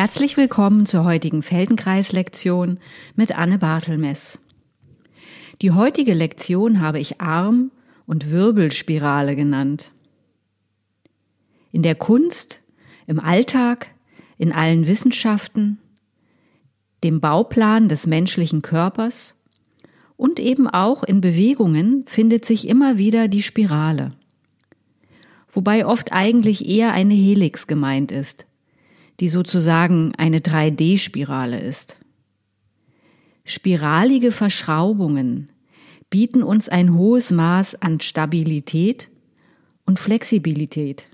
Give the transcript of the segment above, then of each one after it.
Herzlich willkommen zur heutigen Feldenkreis-Lektion mit Anne Bartelmess. Die heutige Lektion habe ich Arm- und Wirbelspirale genannt. In der Kunst, im Alltag, in allen Wissenschaften, dem Bauplan des menschlichen Körpers und eben auch in Bewegungen findet sich immer wieder die Spirale. Wobei oft eigentlich eher eine Helix gemeint ist, die sozusagen eine 3D-Spirale ist. Spiralige Verschraubungen bieten uns ein hohes Maß an Stabilität und Flexibilität.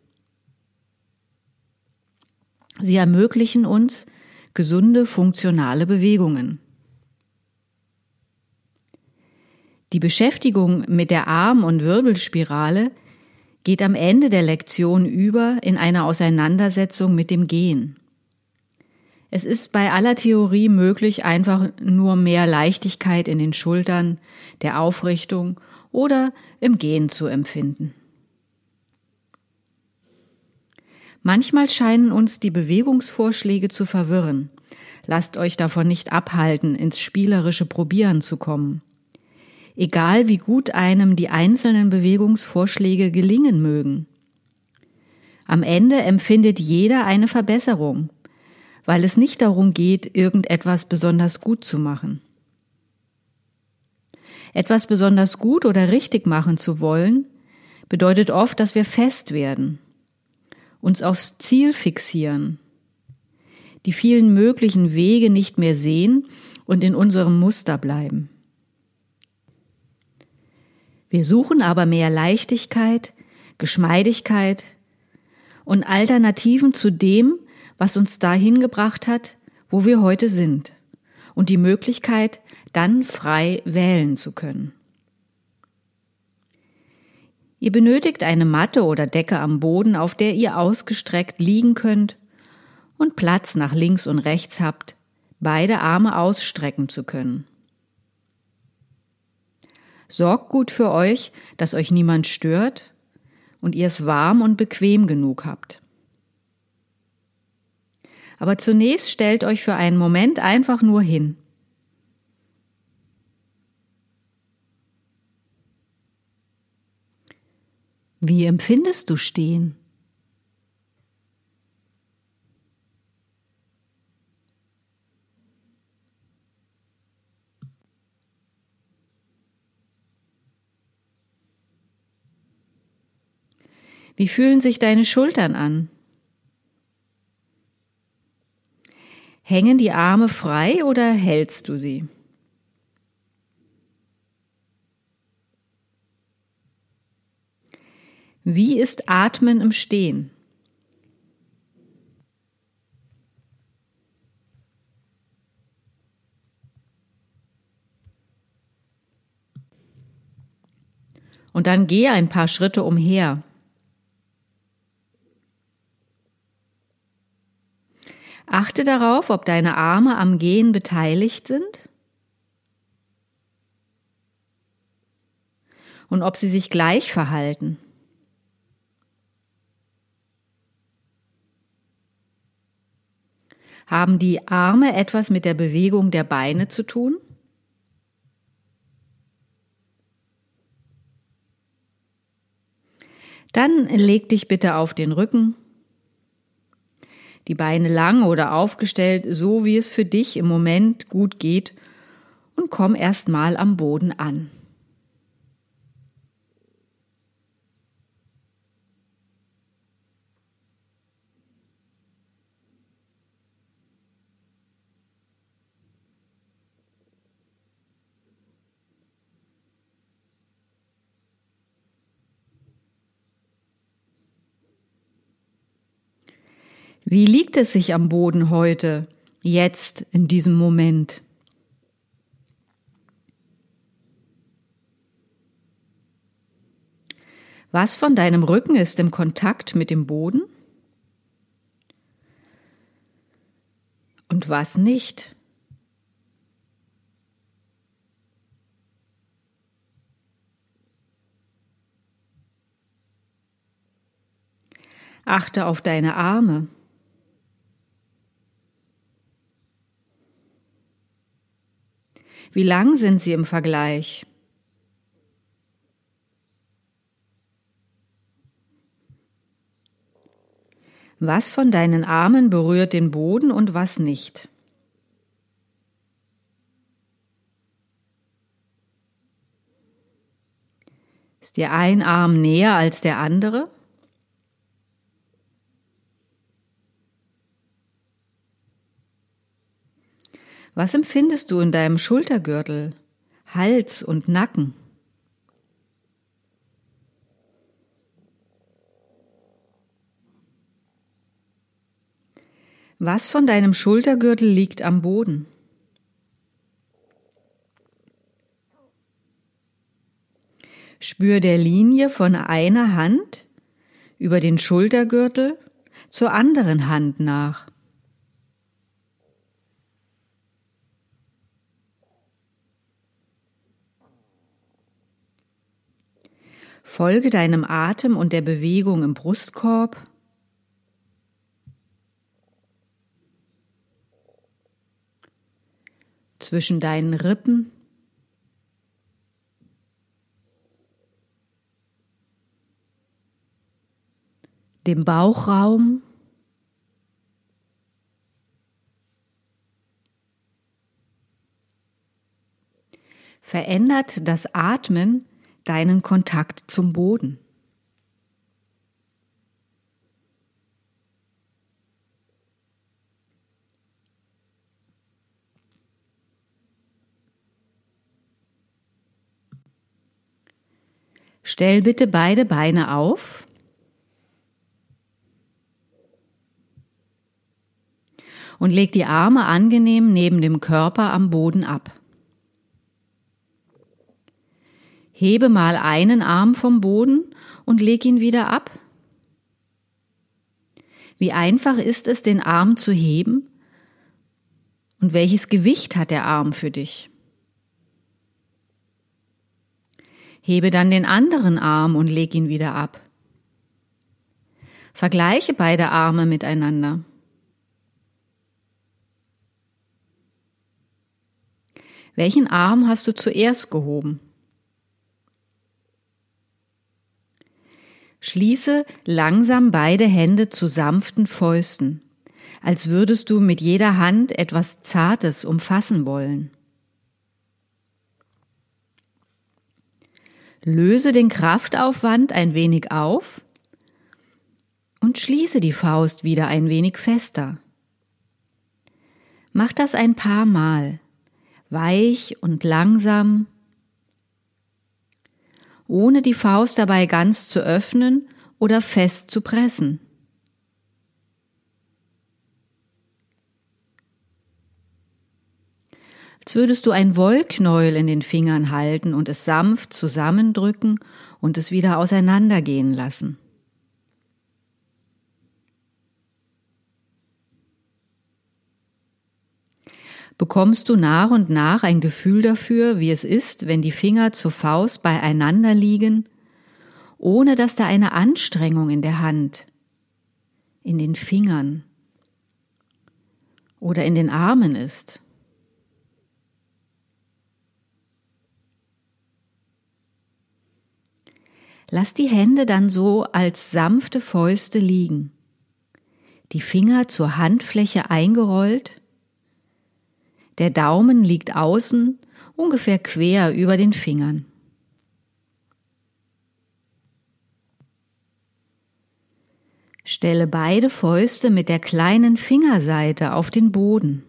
Sie ermöglichen uns gesunde, funktionale Bewegungen. Die Beschäftigung mit der Arm- und Wirbelspirale geht am Ende der Lektion über in eine Auseinandersetzung mit dem Gehen. Es ist bei aller Theorie möglich, einfach nur mehr Leichtigkeit in den Schultern, der Aufrichtung oder im Gehen zu empfinden. Manchmal scheinen uns die Bewegungsvorschläge zu verwirren. Lasst euch davon nicht abhalten, ins spielerische Probieren zu kommen egal wie gut einem die einzelnen Bewegungsvorschläge gelingen mögen. Am Ende empfindet jeder eine Verbesserung, weil es nicht darum geht, irgendetwas besonders gut zu machen. Etwas besonders gut oder richtig machen zu wollen, bedeutet oft, dass wir fest werden, uns aufs Ziel fixieren, die vielen möglichen Wege nicht mehr sehen und in unserem Muster bleiben. Wir suchen aber mehr Leichtigkeit, Geschmeidigkeit und Alternativen zu dem, was uns dahin gebracht hat, wo wir heute sind und die Möglichkeit, dann frei wählen zu können. Ihr benötigt eine Matte oder Decke am Boden, auf der ihr ausgestreckt liegen könnt und Platz nach links und rechts habt, beide Arme ausstrecken zu können. Sorgt gut für euch, dass euch niemand stört und ihr es warm und bequem genug habt. Aber zunächst stellt euch für einen Moment einfach nur hin. Wie empfindest du Stehen? Wie fühlen sich deine Schultern an? Hängen die Arme frei oder hältst du sie? Wie ist Atmen im Stehen? Und dann gehe ein paar Schritte umher. Achte darauf, ob deine Arme am Gehen beteiligt sind und ob sie sich gleich verhalten. Haben die Arme etwas mit der Bewegung der Beine zu tun? Dann leg dich bitte auf den Rücken die Beine lang oder aufgestellt, so wie es für dich im Moment gut geht, und komm erst mal am Boden an. Wie liegt es sich am Boden heute, jetzt, in diesem Moment? Was von deinem Rücken ist im Kontakt mit dem Boden? Und was nicht? Achte auf deine Arme. Wie lang sind sie im Vergleich? Was von deinen Armen berührt den Boden und was nicht? Ist dir ein Arm näher als der andere? Was empfindest du in deinem Schultergürtel, Hals und Nacken? Was von deinem Schultergürtel liegt am Boden? Spür der Linie von einer Hand über den Schultergürtel zur anderen Hand nach. Folge deinem Atem und der Bewegung im Brustkorb. Zwischen deinen Rippen. Dem Bauchraum. Verändert das Atmen deinen Kontakt zum Boden. Stell bitte beide Beine auf. Und leg die Arme angenehm neben dem Körper am Boden ab. Hebe mal einen Arm vom Boden und leg ihn wieder ab. Wie einfach ist es, den Arm zu heben? Und welches Gewicht hat der Arm für dich? Hebe dann den anderen Arm und leg ihn wieder ab. Vergleiche beide Arme miteinander. Welchen Arm hast du zuerst gehoben? Schließe langsam beide Hände zu sanften Fäusten, als würdest du mit jeder Hand etwas Zartes umfassen wollen. Löse den Kraftaufwand ein wenig auf und schließe die Faust wieder ein wenig fester. Mach das ein paar Mal, weich und langsam ohne die Faust dabei ganz zu öffnen oder fest zu pressen. Als würdest du ein Wollknäuel in den Fingern halten und es sanft zusammendrücken und es wieder auseinandergehen lassen. Bekommst du nach und nach ein Gefühl dafür, wie es ist, wenn die Finger zur Faust beieinander liegen, ohne dass da eine Anstrengung in der Hand, in den Fingern oder in den Armen ist. Lass die Hände dann so als sanfte Fäuste liegen, die Finger zur Handfläche eingerollt der Daumen liegt außen, ungefähr quer über den Fingern. Stelle beide Fäuste mit der kleinen Fingerseite auf den Boden.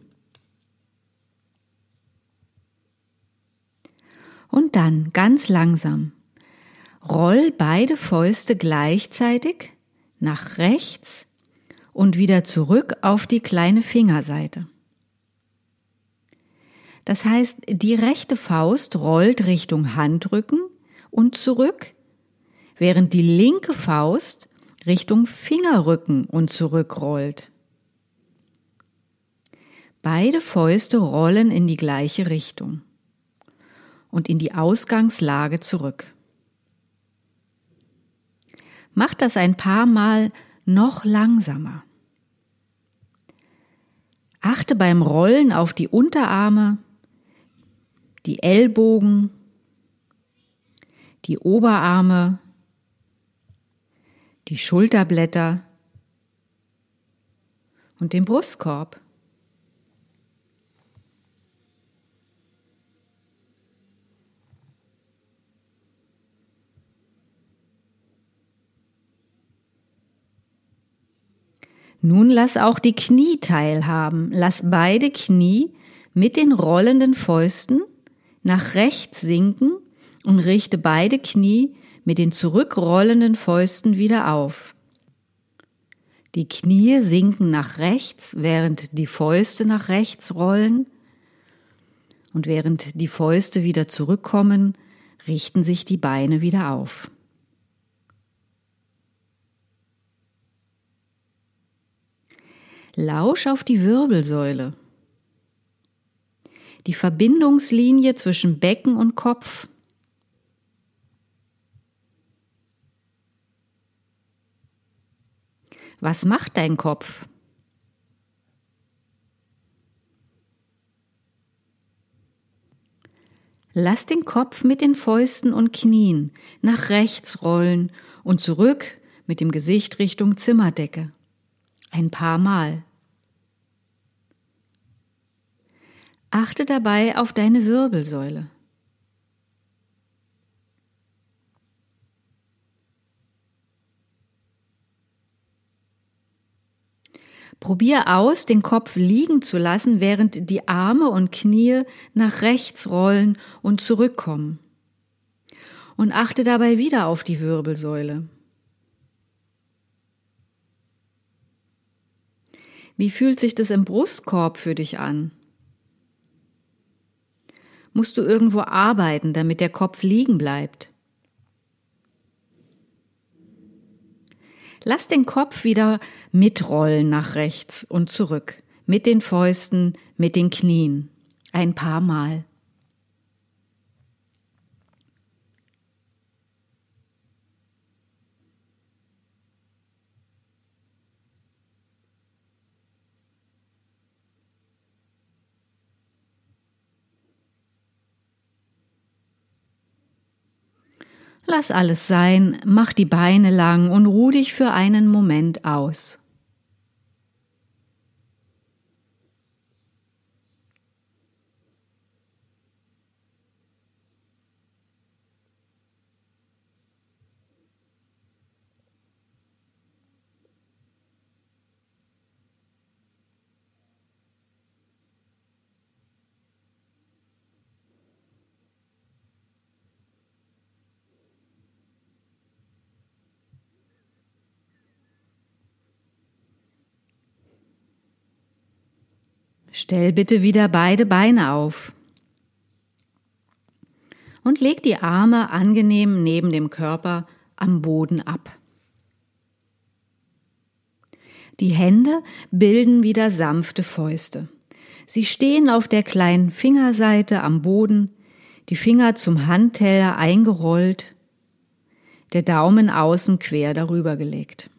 Und dann ganz langsam roll beide Fäuste gleichzeitig nach rechts und wieder zurück auf die kleine Fingerseite. Das heißt, die rechte Faust rollt Richtung Handrücken und zurück, während die linke Faust Richtung Fingerrücken und zurück rollt. Beide Fäuste rollen in die gleiche Richtung und in die Ausgangslage zurück. Mach das ein paar Mal noch langsamer. Achte beim Rollen auf die Unterarme, die Ellbogen, die Oberarme, die Schulterblätter und den Brustkorb. Nun lass auch die Knie teilhaben. Lass beide Knie mit den rollenden Fäusten nach rechts sinken und richte beide Knie mit den zurückrollenden Fäusten wieder auf. Die Knie sinken nach rechts, während die Fäuste nach rechts rollen. Und während die Fäuste wieder zurückkommen, richten sich die Beine wieder auf. Lausch auf die Wirbelsäule. Die Verbindungslinie zwischen Becken und Kopf. Was macht dein Kopf? Lass den Kopf mit den Fäusten und Knien nach rechts rollen und zurück mit dem Gesicht Richtung Zimmerdecke. Ein paar Mal. Achte dabei auf deine Wirbelsäule. Probier aus, den Kopf liegen zu lassen, während die Arme und Knie nach rechts rollen und zurückkommen. Und achte dabei wieder auf die Wirbelsäule. Wie fühlt sich das im Brustkorb für dich an? Musst du irgendwo arbeiten, damit der Kopf liegen bleibt. Lass den Kopf wieder mitrollen nach rechts und zurück, mit den Fäusten, mit den Knien, ein paar Mal. Lass alles sein, mach die Beine lang und ruh dich für einen Moment aus. Stell bitte wieder beide Beine auf. Und leg die Arme angenehm neben dem Körper am Boden ab. Die Hände bilden wieder sanfte Fäuste. Sie stehen auf der kleinen Fingerseite am Boden, die Finger zum Handteller eingerollt, der Daumen außen quer darüber gelegt.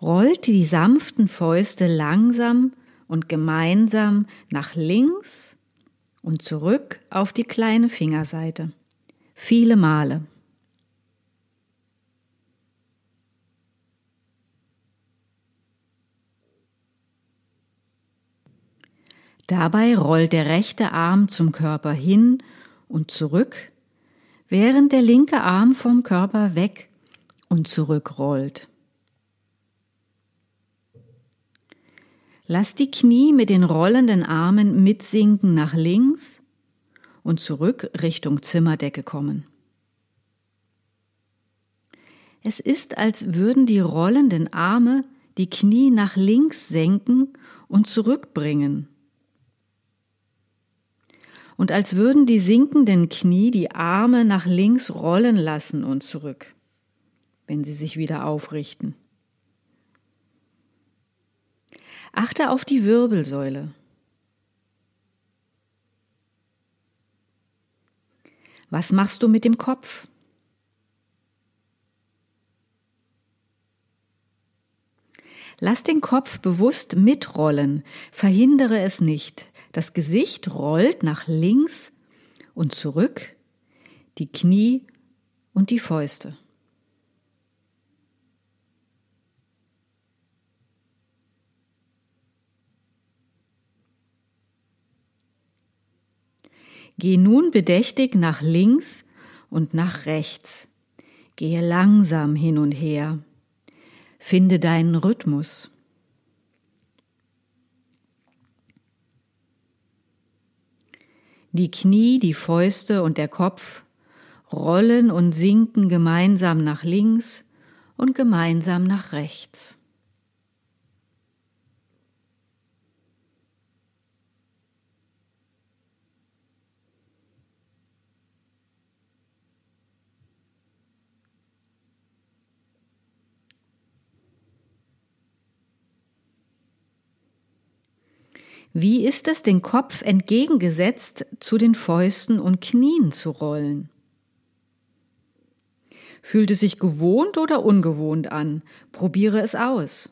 Rollt die sanften Fäuste langsam und gemeinsam nach links und zurück auf die kleine Fingerseite. Viele Male. Dabei rollt der rechte Arm zum Körper hin und zurück, während der linke Arm vom Körper weg und zurück rollt. Lass die Knie mit den rollenden Armen mitsinken nach links und zurück Richtung Zimmerdecke kommen. Es ist, als würden die rollenden Arme die Knie nach links senken und zurückbringen. Und als würden die sinkenden Knie die Arme nach links rollen lassen und zurück, wenn sie sich wieder aufrichten. Achte auf die Wirbelsäule. Was machst du mit dem Kopf? Lass den Kopf bewusst mitrollen, verhindere es nicht. Das Gesicht rollt nach links und zurück, die Knie und die Fäuste. Geh nun bedächtig nach links und nach rechts. Gehe langsam hin und her. Finde deinen Rhythmus. Die Knie, die Fäuste und der Kopf rollen und sinken gemeinsam nach links und gemeinsam nach rechts. Wie ist es, den Kopf entgegengesetzt zu den Fäusten und Knien zu rollen? Fühlt es sich gewohnt oder ungewohnt an? Probiere es aus.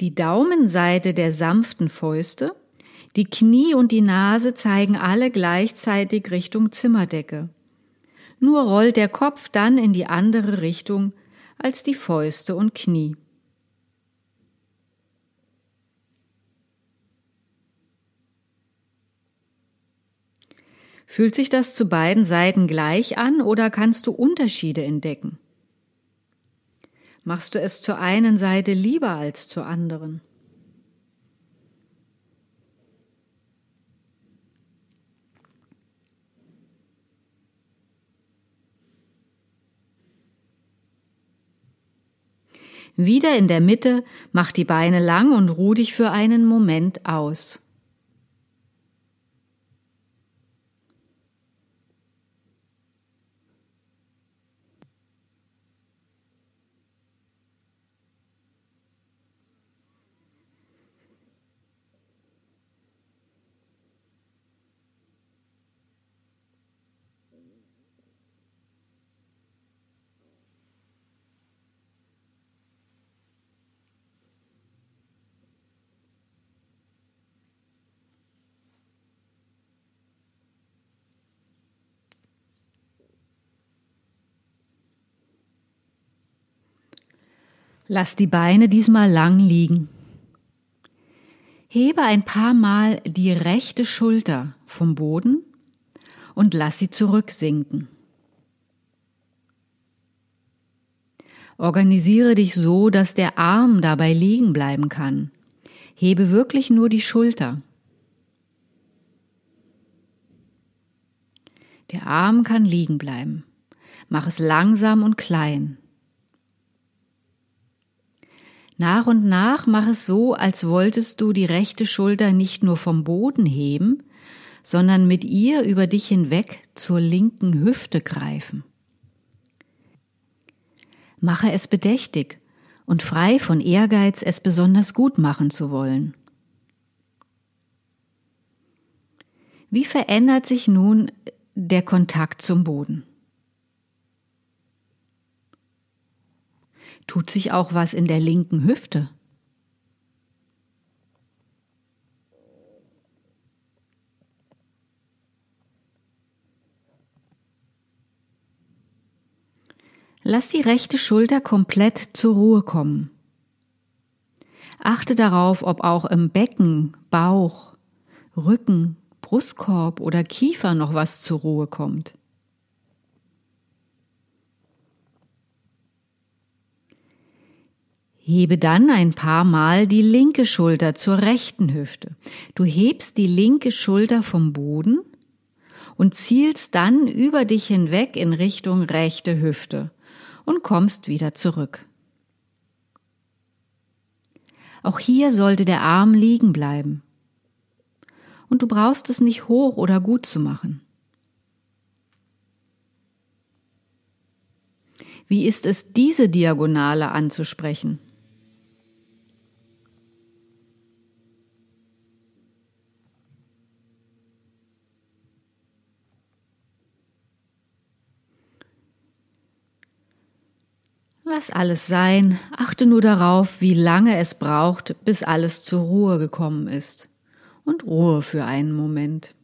Die Daumenseite der sanften Fäuste, die Knie und die Nase zeigen alle gleichzeitig Richtung Zimmerdecke. Nur rollt der Kopf dann in die andere Richtung als die Fäuste und Knie. Fühlt sich das zu beiden Seiten gleich an oder kannst du Unterschiede entdecken? Machst du es zur einen Seite lieber als zur anderen? Wieder in der Mitte, mach die Beine lang und ruh dich für einen Moment aus. Lass die Beine diesmal lang liegen. Hebe ein paar Mal die rechte Schulter vom Boden und lass sie zurücksinken. Organisiere dich so, dass der Arm dabei liegen bleiben kann. Hebe wirklich nur die Schulter. Der Arm kann liegen bleiben. Mach es langsam und klein. Nach und nach mach es so, als wolltest du die rechte Schulter nicht nur vom Boden heben, sondern mit ihr über dich hinweg zur linken Hüfte greifen. Mache es bedächtig und frei von Ehrgeiz, es besonders gut machen zu wollen. Wie verändert sich nun der Kontakt zum Boden? Tut sich auch was in der linken Hüfte? Lass die rechte Schulter komplett zur Ruhe kommen. Achte darauf, ob auch im Becken, Bauch, Rücken, Brustkorb oder Kiefer noch was zur Ruhe kommt. Hebe dann ein paar Mal die linke Schulter zur rechten Hüfte. Du hebst die linke Schulter vom Boden und zielst dann über dich hinweg in Richtung rechte Hüfte und kommst wieder zurück. Auch hier sollte der Arm liegen bleiben. Und du brauchst es nicht hoch oder gut zu machen. Wie ist es, diese Diagonale anzusprechen? Lass alles sein, achte nur darauf, wie lange es braucht, bis alles zur Ruhe gekommen ist. Und Ruhe für einen Moment.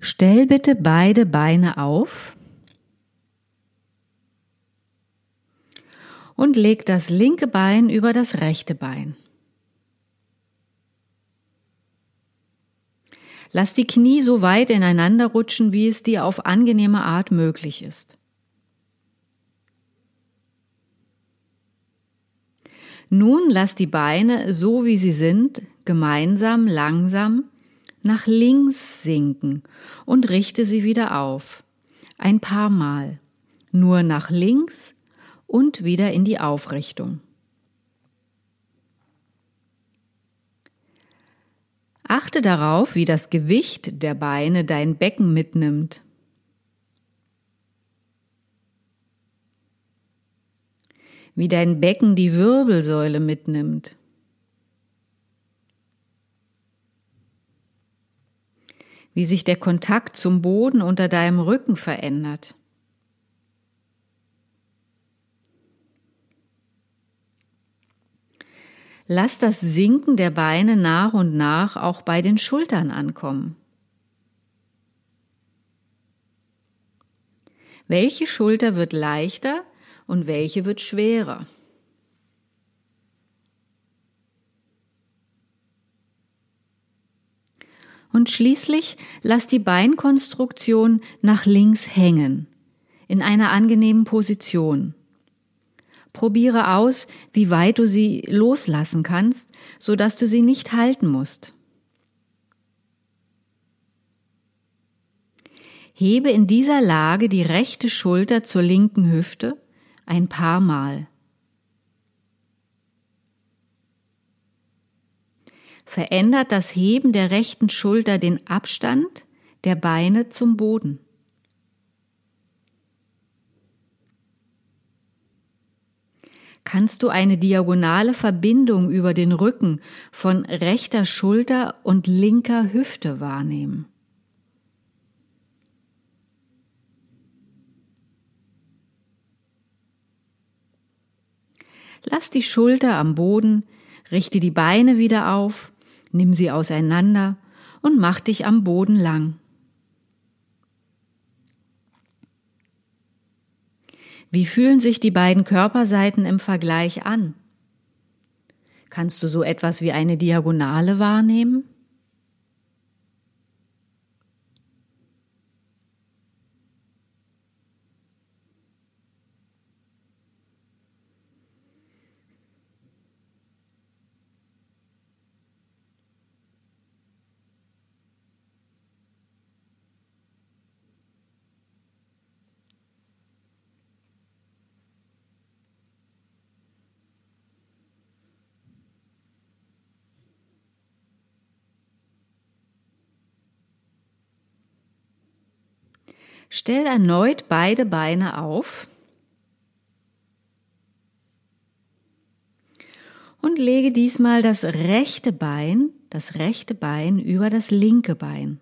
Stell bitte beide Beine auf und leg das linke Bein über das rechte Bein. Lass die Knie so weit ineinander rutschen, wie es dir auf angenehme Art möglich ist. Nun lass die Beine so wie sie sind, gemeinsam langsam nach links sinken und richte sie wieder auf. Ein paar Mal. Nur nach links und wieder in die Aufrichtung. Achte darauf, wie das Gewicht der Beine dein Becken mitnimmt. Wie dein Becken die Wirbelsäule mitnimmt. Wie sich der Kontakt zum Boden unter deinem Rücken verändert. Lass das Sinken der Beine nach und nach auch bei den Schultern ankommen. Welche Schulter wird leichter und welche wird schwerer? Und schließlich lass die Beinkonstruktion nach links hängen, in einer angenehmen Position. Probiere aus, wie weit du sie loslassen kannst, so dass du sie nicht halten musst. Hebe in dieser Lage die rechte Schulter zur linken Hüfte ein paar Mal. Verändert das Heben der rechten Schulter den Abstand der Beine zum Boden. Kannst du eine diagonale Verbindung über den Rücken von rechter Schulter und linker Hüfte wahrnehmen? Lass die Schulter am Boden, richte die Beine wieder auf nimm sie auseinander und mach dich am Boden lang. Wie fühlen sich die beiden Körperseiten im Vergleich an? Kannst du so etwas wie eine Diagonale wahrnehmen? Stell erneut beide Beine auf und lege diesmal das rechte Bein, das rechte Bein über das linke Bein.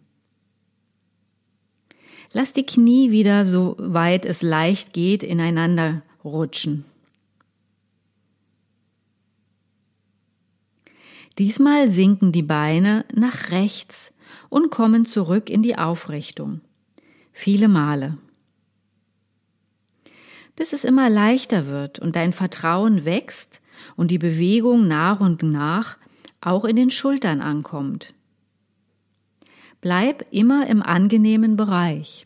Lass die Knie wieder, so weit es leicht geht, ineinander rutschen. Diesmal sinken die Beine nach rechts und kommen zurück in die Aufrichtung viele Male. Bis es immer leichter wird und dein Vertrauen wächst und die Bewegung nach und nach auch in den Schultern ankommt. Bleib immer im angenehmen Bereich.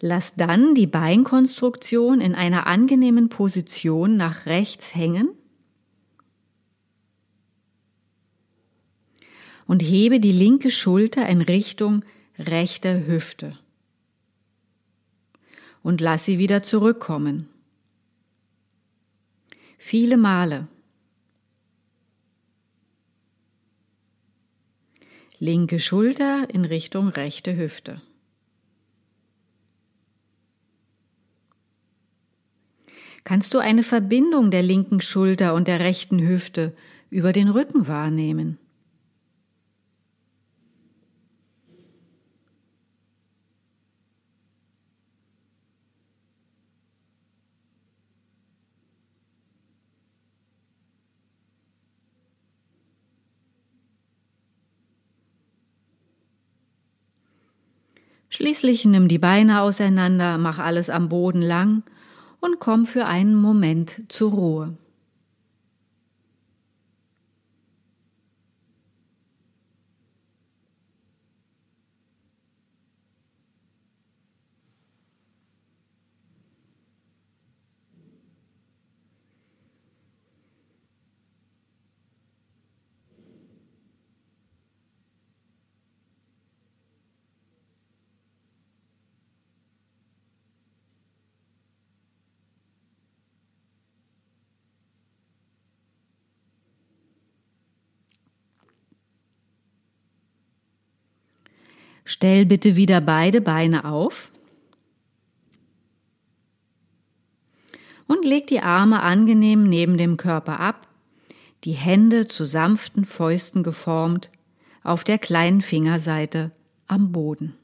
Lass dann die Beinkonstruktion in einer angenehmen Position nach rechts hängen und hebe die linke Schulter in Richtung rechter Hüfte und lass sie wieder zurückkommen. Viele Male. Linke Schulter in Richtung rechte Hüfte. Kannst du eine Verbindung der linken Schulter und der rechten Hüfte über den Rücken wahrnehmen? Schließlich nimm die Beine auseinander, mach alles am Boden lang und komm für einen Moment zur Ruhe. Stell bitte wieder beide Beine auf und leg die Arme angenehm neben dem Körper ab, die Hände zu sanften Fäusten geformt auf der kleinen Fingerseite am Boden.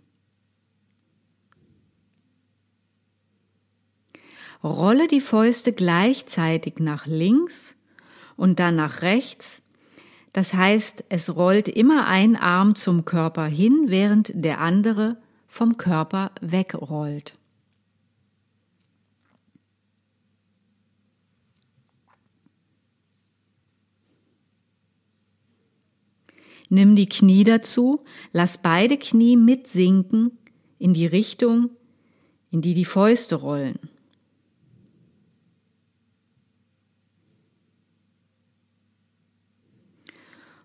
Rolle die Fäuste gleichzeitig nach links und dann nach rechts das heißt, es rollt immer ein Arm zum Körper hin, während der andere vom Körper wegrollt. Nimm die Knie dazu, lass beide Knie mitsinken in die Richtung, in die die Fäuste rollen.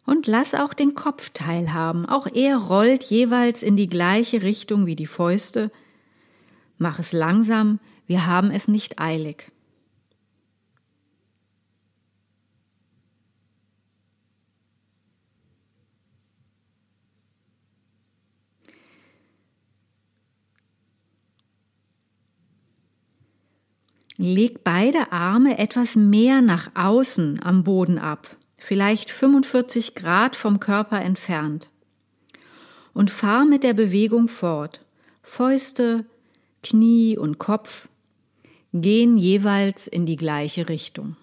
Und lass auch den Kopf teilhaben. Auch er rollt jeweils in die gleiche Richtung wie die Fäuste. Mach es langsam, wir haben es nicht eilig. Leg beide Arme etwas mehr nach außen am Boden ab vielleicht 45 Grad vom Körper entfernt. Und fahr mit der Bewegung fort. Fäuste, Knie und Kopf gehen jeweils in die gleiche Richtung.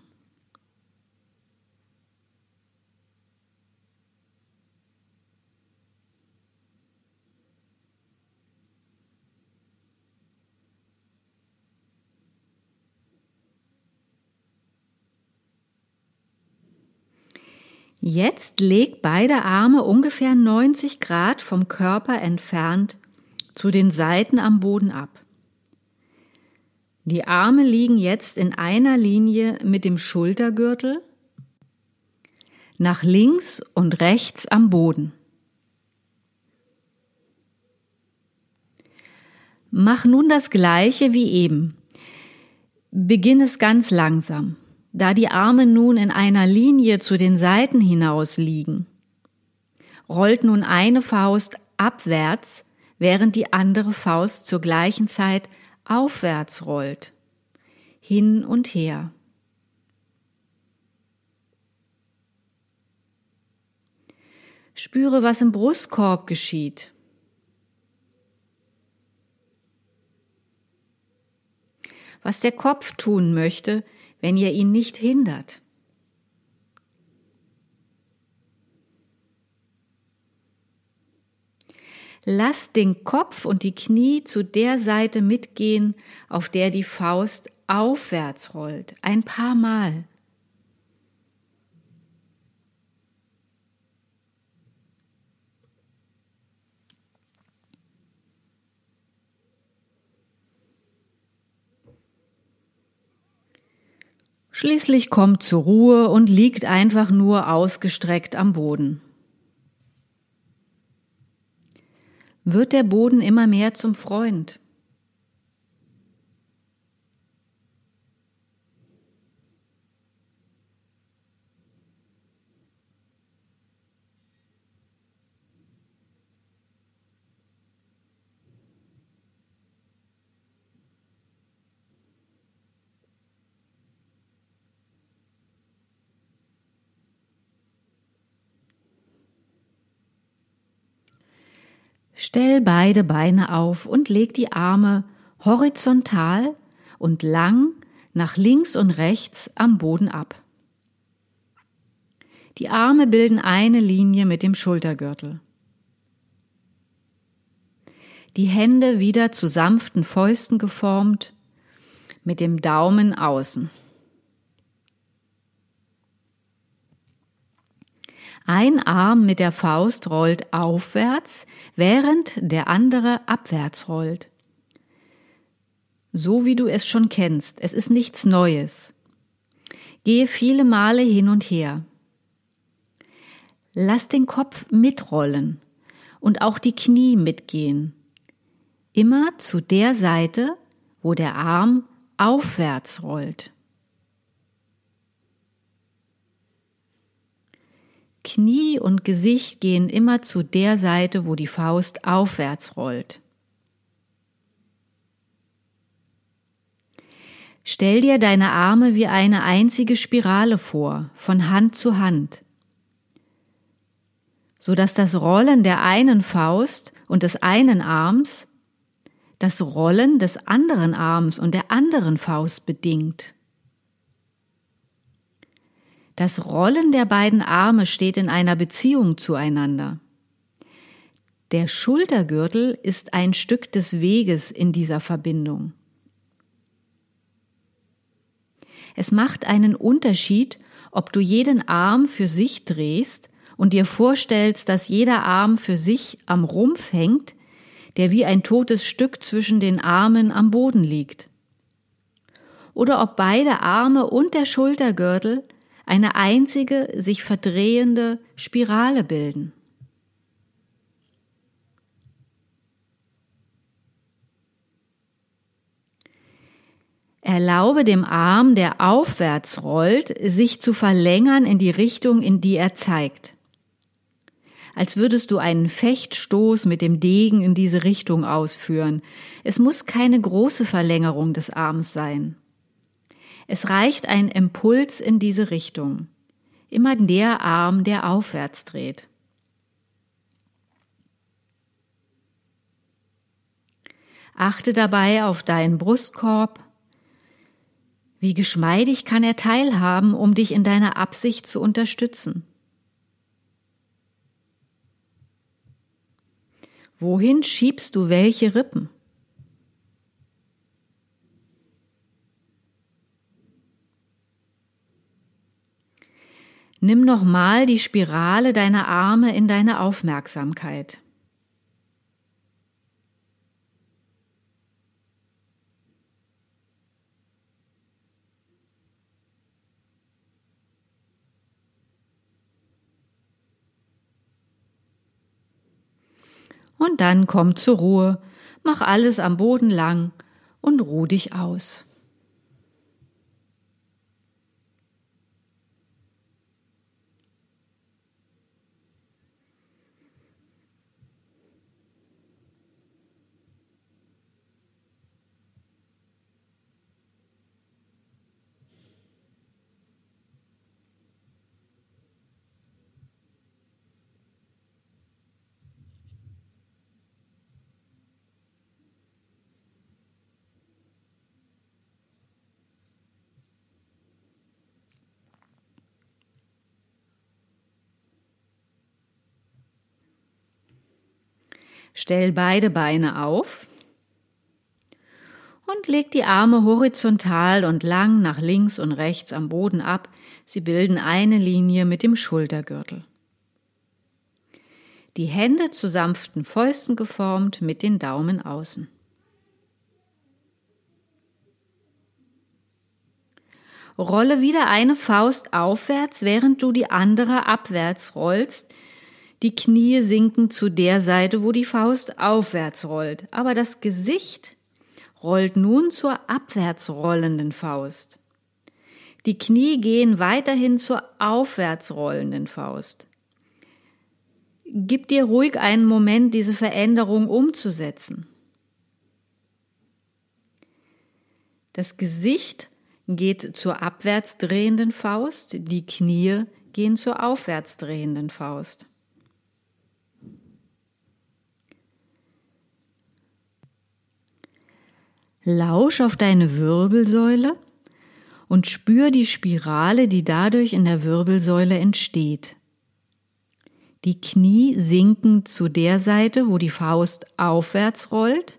Jetzt leg beide Arme ungefähr 90 Grad vom Körper entfernt zu den Seiten am Boden ab. Die Arme liegen jetzt in einer Linie mit dem Schultergürtel nach links und rechts am Boden. Mach nun das gleiche wie eben. Beginn es ganz langsam da die Arme nun in einer Linie zu den Seiten hinaus liegen. Rollt nun eine Faust abwärts, während die andere Faust zur gleichen Zeit aufwärts rollt. Hin und her. Spüre, was im Brustkorb geschieht. Was der Kopf tun möchte, wenn ihr ihn nicht hindert. Lasst den Kopf und die Knie zu der Seite mitgehen, auf der die Faust aufwärts rollt, ein paar Mal. Schließlich kommt zur Ruhe und liegt einfach nur ausgestreckt am Boden. Wird der Boden immer mehr zum Freund? Stell beide Beine auf und leg die Arme horizontal und lang nach links und rechts am Boden ab. Die Arme bilden eine Linie mit dem Schultergürtel. Die Hände wieder zu sanften Fäusten geformt, mit dem Daumen außen. Ein Arm mit der Faust rollt aufwärts, während der andere abwärts rollt. So wie du es schon kennst, es ist nichts Neues. Gehe viele Male hin und her. Lass den Kopf mitrollen und auch die Knie mitgehen. Immer zu der Seite, wo der Arm aufwärts rollt. Knie und Gesicht gehen immer zu der Seite, wo die Faust aufwärts rollt. Stell dir deine Arme wie eine einzige Spirale vor, von Hand zu Hand, so dass das Rollen der einen Faust und des einen Arms das Rollen des anderen Arms und der anderen Faust bedingt. Das Rollen der beiden Arme steht in einer Beziehung zueinander. Der Schultergürtel ist ein Stück des Weges in dieser Verbindung. Es macht einen Unterschied, ob du jeden Arm für sich drehst und dir vorstellst, dass jeder Arm für sich am Rumpf hängt, der wie ein totes Stück zwischen den Armen am Boden liegt. Oder ob beide Arme und der Schultergürtel eine einzige sich verdrehende Spirale bilden. Erlaube dem Arm, der aufwärts rollt, sich zu verlängern in die Richtung, in die er zeigt. Als würdest du einen Fechtstoß mit dem Degen in diese Richtung ausführen. Es muss keine große Verlängerung des Arms sein. Es reicht ein Impuls in diese Richtung. Immer der Arm, der aufwärts dreht. Achte dabei auf deinen Brustkorb. Wie geschmeidig kann er teilhaben, um dich in deiner Absicht zu unterstützen? Wohin schiebst du welche Rippen? Nimm nochmal die Spirale deiner Arme in deine Aufmerksamkeit. Und dann komm zur Ruhe, mach alles am Boden lang und ruh dich aus. Stell beide Beine auf und leg die Arme horizontal und lang nach links und rechts am Boden ab. Sie bilden eine Linie mit dem Schultergürtel. Die Hände zu sanften Fäusten geformt mit den Daumen außen. Rolle wieder eine Faust aufwärts, während du die andere abwärts rollst. Die Knie sinken zu der Seite, wo die Faust aufwärts rollt. Aber das Gesicht rollt nun zur abwärts rollenden Faust. Die Knie gehen weiterhin zur aufwärts rollenden Faust. Gib dir ruhig einen Moment, diese Veränderung umzusetzen. Das Gesicht geht zur abwärts drehenden Faust, die Knie gehen zur aufwärts drehenden Faust. Lausch auf deine Wirbelsäule und spür die Spirale, die dadurch in der Wirbelsäule entsteht. Die Knie sinken zu der Seite, wo die Faust aufwärts rollt.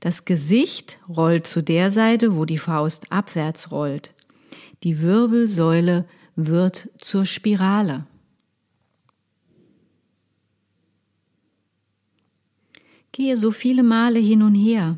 Das Gesicht rollt zu der Seite, wo die Faust abwärts rollt. Die Wirbelsäule wird zur Spirale. Gehe so viele Male hin und her.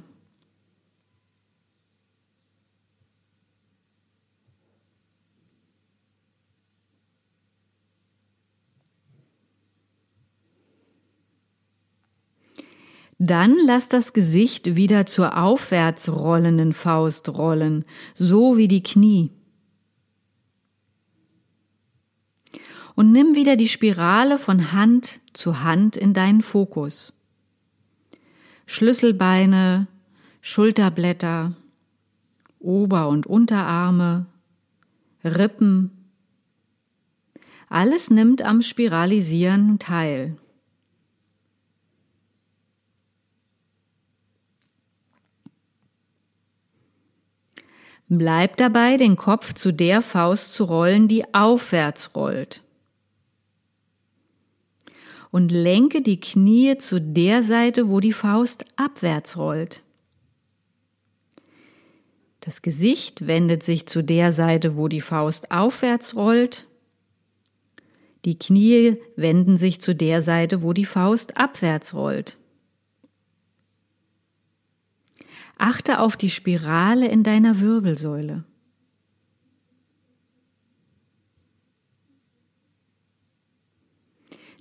Dann lass das Gesicht wieder zur aufwärts rollenden Faust rollen, so wie die Knie. Und nimm wieder die Spirale von Hand zu Hand in deinen Fokus. Schlüsselbeine, Schulterblätter, Ober- und Unterarme, Rippen. Alles nimmt am Spiralisieren teil. Bleib dabei, den Kopf zu der Faust zu rollen, die aufwärts rollt. Und lenke die Knie zu der Seite, wo die Faust abwärts rollt. Das Gesicht wendet sich zu der Seite, wo die Faust aufwärts rollt. Die Knie wenden sich zu der Seite, wo die Faust abwärts rollt. Achte auf die Spirale in deiner Wirbelsäule.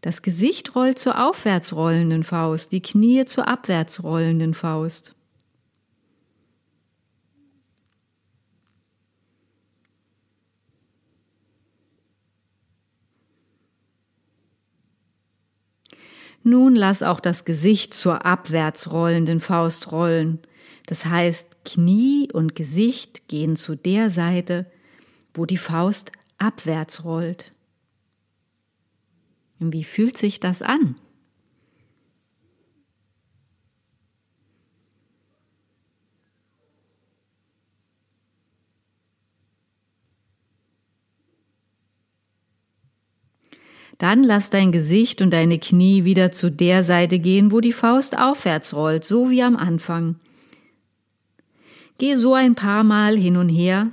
Das Gesicht rollt zur aufwärts rollenden Faust, die Knie zur abwärts rollenden Faust. Nun lass auch das Gesicht zur abwärts rollenden Faust rollen das heißt, Knie und Gesicht gehen zu der Seite, wo die Faust abwärts rollt. Wie fühlt sich das an? Dann lass dein Gesicht und deine Knie wieder zu der Seite gehen, wo die Faust aufwärts rollt, so wie am Anfang. Gehe so ein paar Mal hin und her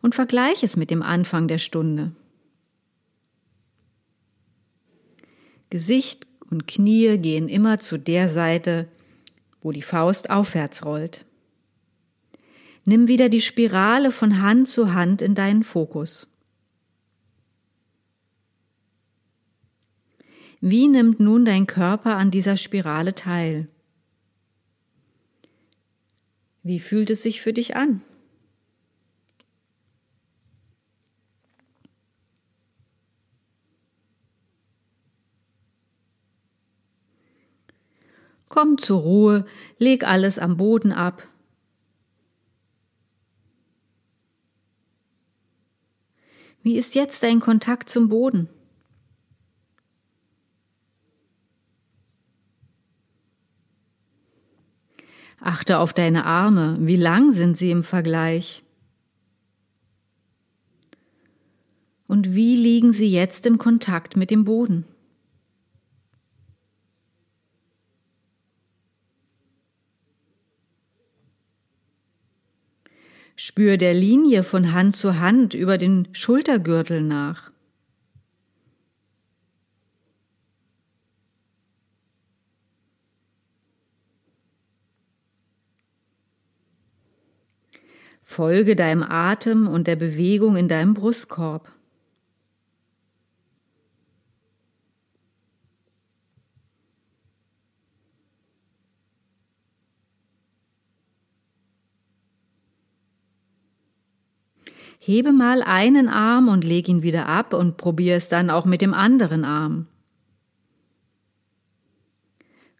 und vergleiche es mit dem Anfang der Stunde. Gesicht und Knie gehen immer zu der Seite, wo die Faust aufwärts rollt. Nimm wieder die Spirale von Hand zu Hand in deinen Fokus. Wie nimmt nun dein Körper an dieser Spirale teil? Wie fühlt es sich für dich an? Komm zur Ruhe, leg alles am Boden ab. Wie ist jetzt dein Kontakt zum Boden? Achte auf deine Arme, wie lang sind sie im Vergleich? Und wie liegen sie jetzt im Kontakt mit dem Boden? Spür der Linie von Hand zu Hand über den Schultergürtel nach. Folge deinem Atem und der Bewegung in deinem Brustkorb. Hebe mal einen Arm und leg ihn wieder ab und probier es dann auch mit dem anderen Arm.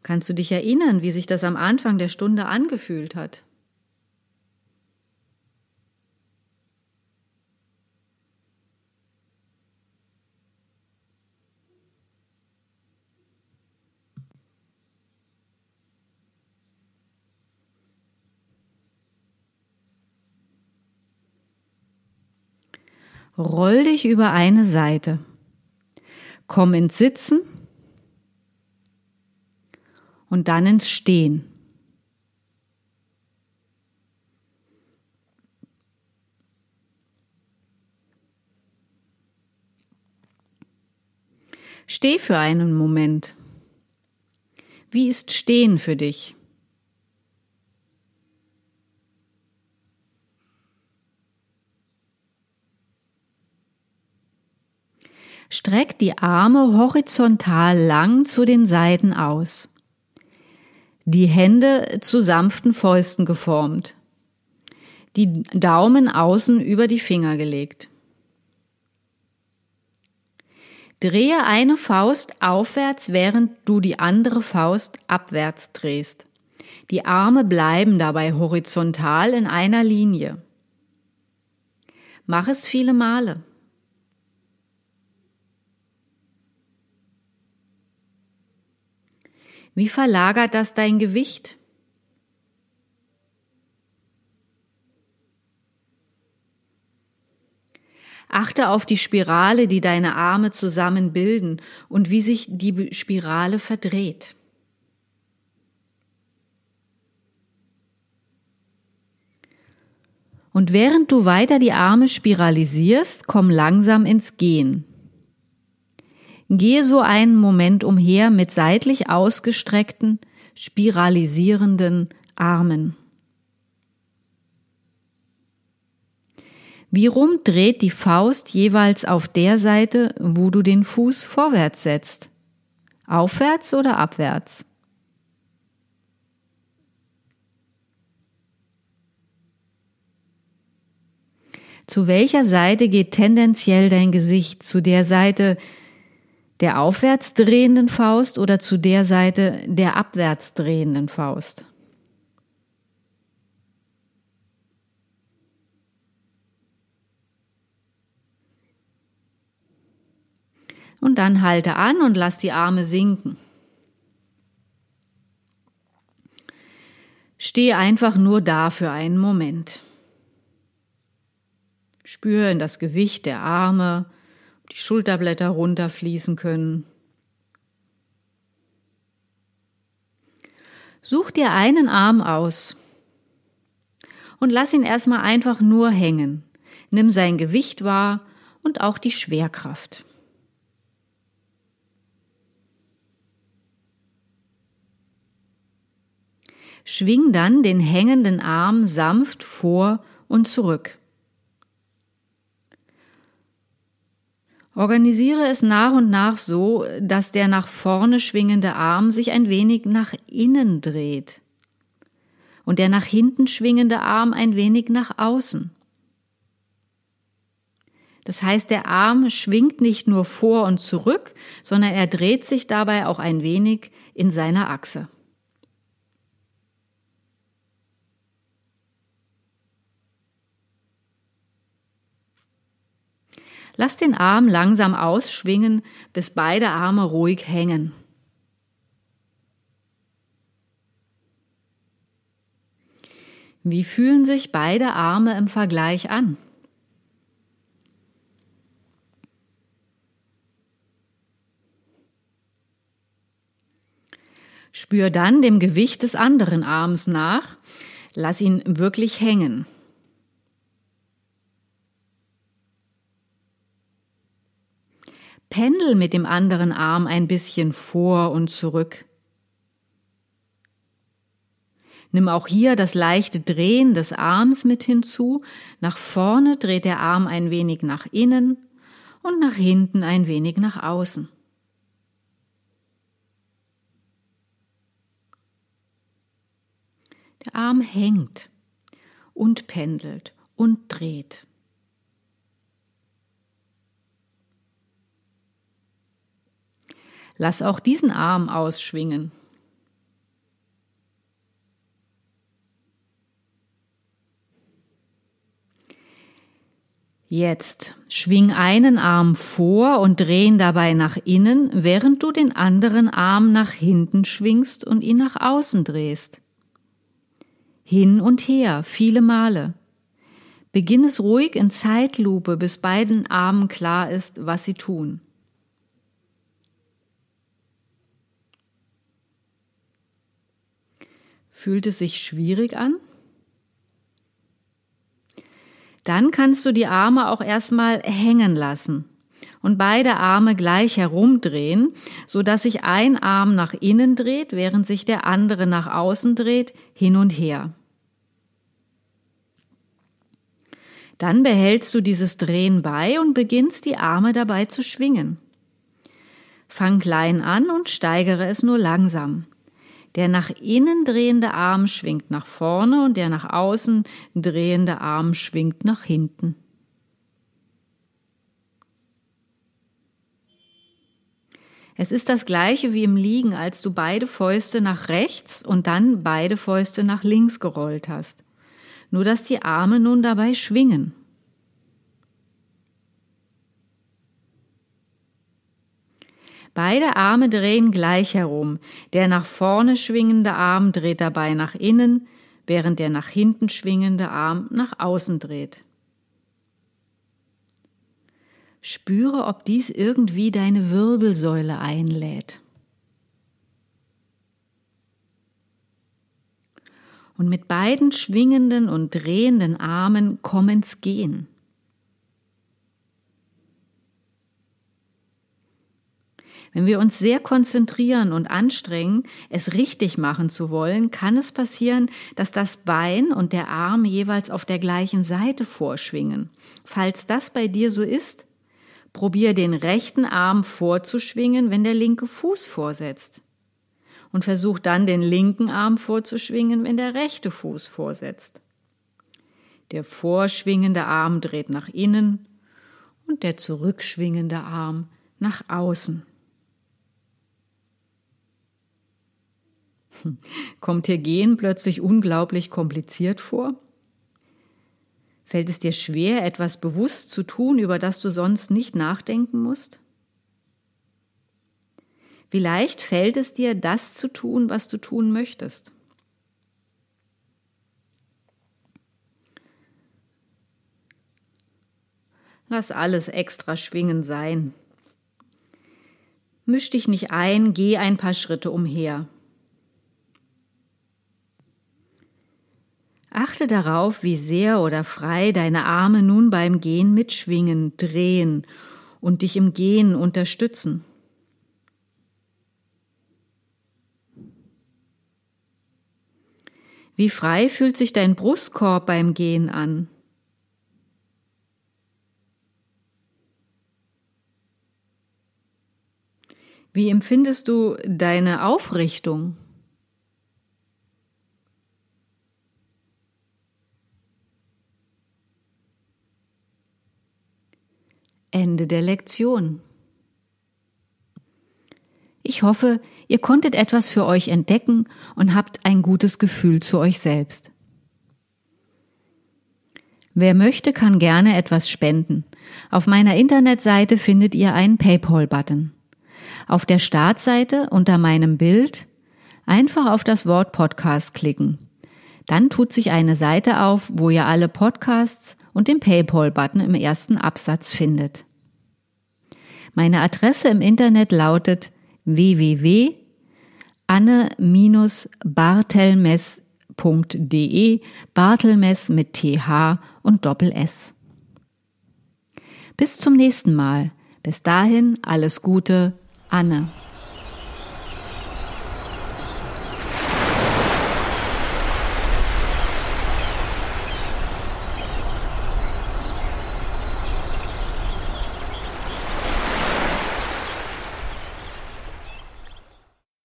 Kannst du dich erinnern, wie sich das am Anfang der Stunde angefühlt hat? Roll dich über eine Seite. Komm ins Sitzen und dann ins Stehen. Steh für einen Moment. Wie ist Stehen für dich? Streck die Arme horizontal lang zu den Seiten aus. Die Hände zu sanften Fäusten geformt. Die Daumen außen über die Finger gelegt. Drehe eine Faust aufwärts, während du die andere Faust abwärts drehst. Die Arme bleiben dabei horizontal in einer Linie. Mach es viele Male. Wie verlagert das dein Gewicht? Achte auf die Spirale, die deine Arme zusammen bilden und wie sich die Spirale verdreht. Und während du weiter die Arme spiralisierst, komm langsam ins Gehen. Gehe so einen Moment umher mit seitlich ausgestreckten, spiralisierenden Armen. Wie rum dreht die Faust jeweils auf der Seite, wo du den Fuß vorwärts setzt? Aufwärts oder abwärts? Zu welcher Seite geht tendenziell dein Gesicht? Zu der Seite, der aufwärts drehenden Faust oder zu der Seite der abwärts drehenden Faust? Und dann halte an und lass die Arme sinken. Stehe einfach nur da für einen Moment. Spüre in das Gewicht der Arme, die Schulterblätter runterfließen können. Such dir einen Arm aus und lass ihn erstmal einfach nur hängen. Nimm sein Gewicht wahr und auch die Schwerkraft. Schwing dann den hängenden Arm sanft vor und zurück. Organisiere es nach und nach so, dass der nach vorne schwingende Arm sich ein wenig nach innen dreht und der nach hinten schwingende Arm ein wenig nach außen. Das heißt, der Arm schwingt nicht nur vor und zurück, sondern er dreht sich dabei auch ein wenig in seiner Achse. Lass den Arm langsam ausschwingen, bis beide Arme ruhig hängen. Wie fühlen sich beide Arme im Vergleich an? Spür dann dem Gewicht des anderen Arms nach, lass ihn wirklich hängen. Pendel mit dem anderen Arm ein bisschen vor und zurück. Nimm auch hier das leichte Drehen des Arms mit hinzu. Nach vorne dreht der Arm ein wenig nach innen und nach hinten ein wenig nach außen. Der Arm hängt und pendelt und dreht. Lass auch diesen Arm ausschwingen. Jetzt schwing einen Arm vor und dreh ihn dabei nach innen, während du den anderen Arm nach hinten schwingst und ihn nach außen drehst. Hin und her, viele Male. Beginn es ruhig in Zeitlupe, bis beiden Armen klar ist, was sie tun. Fühlt es sich schwierig an? Dann kannst du die Arme auch erstmal hängen lassen und beide Arme gleich herumdrehen, so dass sich ein Arm nach innen dreht, während sich der andere nach außen dreht, hin und her. Dann behältst du dieses Drehen bei und beginnst die Arme dabei zu schwingen. Fang klein an und steigere es nur langsam. Der nach innen drehende Arm schwingt nach vorne und der nach außen drehende Arm schwingt nach hinten. Es ist das gleiche wie im Liegen, als du beide Fäuste nach rechts und dann beide Fäuste nach links gerollt hast. Nur dass die Arme nun dabei schwingen. Beide Arme drehen gleich herum. Der nach vorne schwingende Arm dreht dabei nach innen, während der nach hinten schwingende Arm nach außen dreht. Spüre, ob dies irgendwie deine Wirbelsäule einlädt. Und mit beiden schwingenden und drehenden Armen komm ins Gehen. Wenn wir uns sehr konzentrieren und anstrengen, es richtig machen zu wollen, kann es passieren, dass das Bein und der Arm jeweils auf der gleichen Seite vorschwingen. Falls das bei dir so ist, probier den rechten Arm vorzuschwingen, wenn der linke Fuß vorsetzt. Und versuch dann den linken Arm vorzuschwingen, wenn der rechte Fuß vorsetzt. Der vorschwingende Arm dreht nach innen und der zurückschwingende Arm nach außen. Kommt dir Gehen plötzlich unglaublich kompliziert vor? Fällt es dir schwer, etwas bewusst zu tun, über das du sonst nicht nachdenken musst? Wie leicht fällt es dir, das zu tun, was du tun möchtest? Lass alles extra schwingen sein. Misch dich nicht ein, geh ein paar Schritte umher. Achte darauf, wie sehr oder frei deine Arme nun beim Gehen mitschwingen, drehen und dich im Gehen unterstützen. Wie frei fühlt sich dein Brustkorb beim Gehen an? Wie empfindest du deine Aufrichtung? Ende der Lektion. Ich hoffe, ihr konntet etwas für euch entdecken und habt ein gutes Gefühl zu euch selbst. Wer möchte, kann gerne etwas spenden. Auf meiner Internetseite findet ihr einen PayPal-Button. Auf der Startseite unter meinem Bild einfach auf das Wort Podcast klicken. Dann tut sich eine Seite auf, wo ihr alle Podcasts und den PayPal-Button im ersten Absatz findet. Meine Adresse im Internet lautet www.anne-bartelmess.de Bartelmess mit TH und Doppel S. Bis zum nächsten Mal. Bis dahin alles Gute, Anne.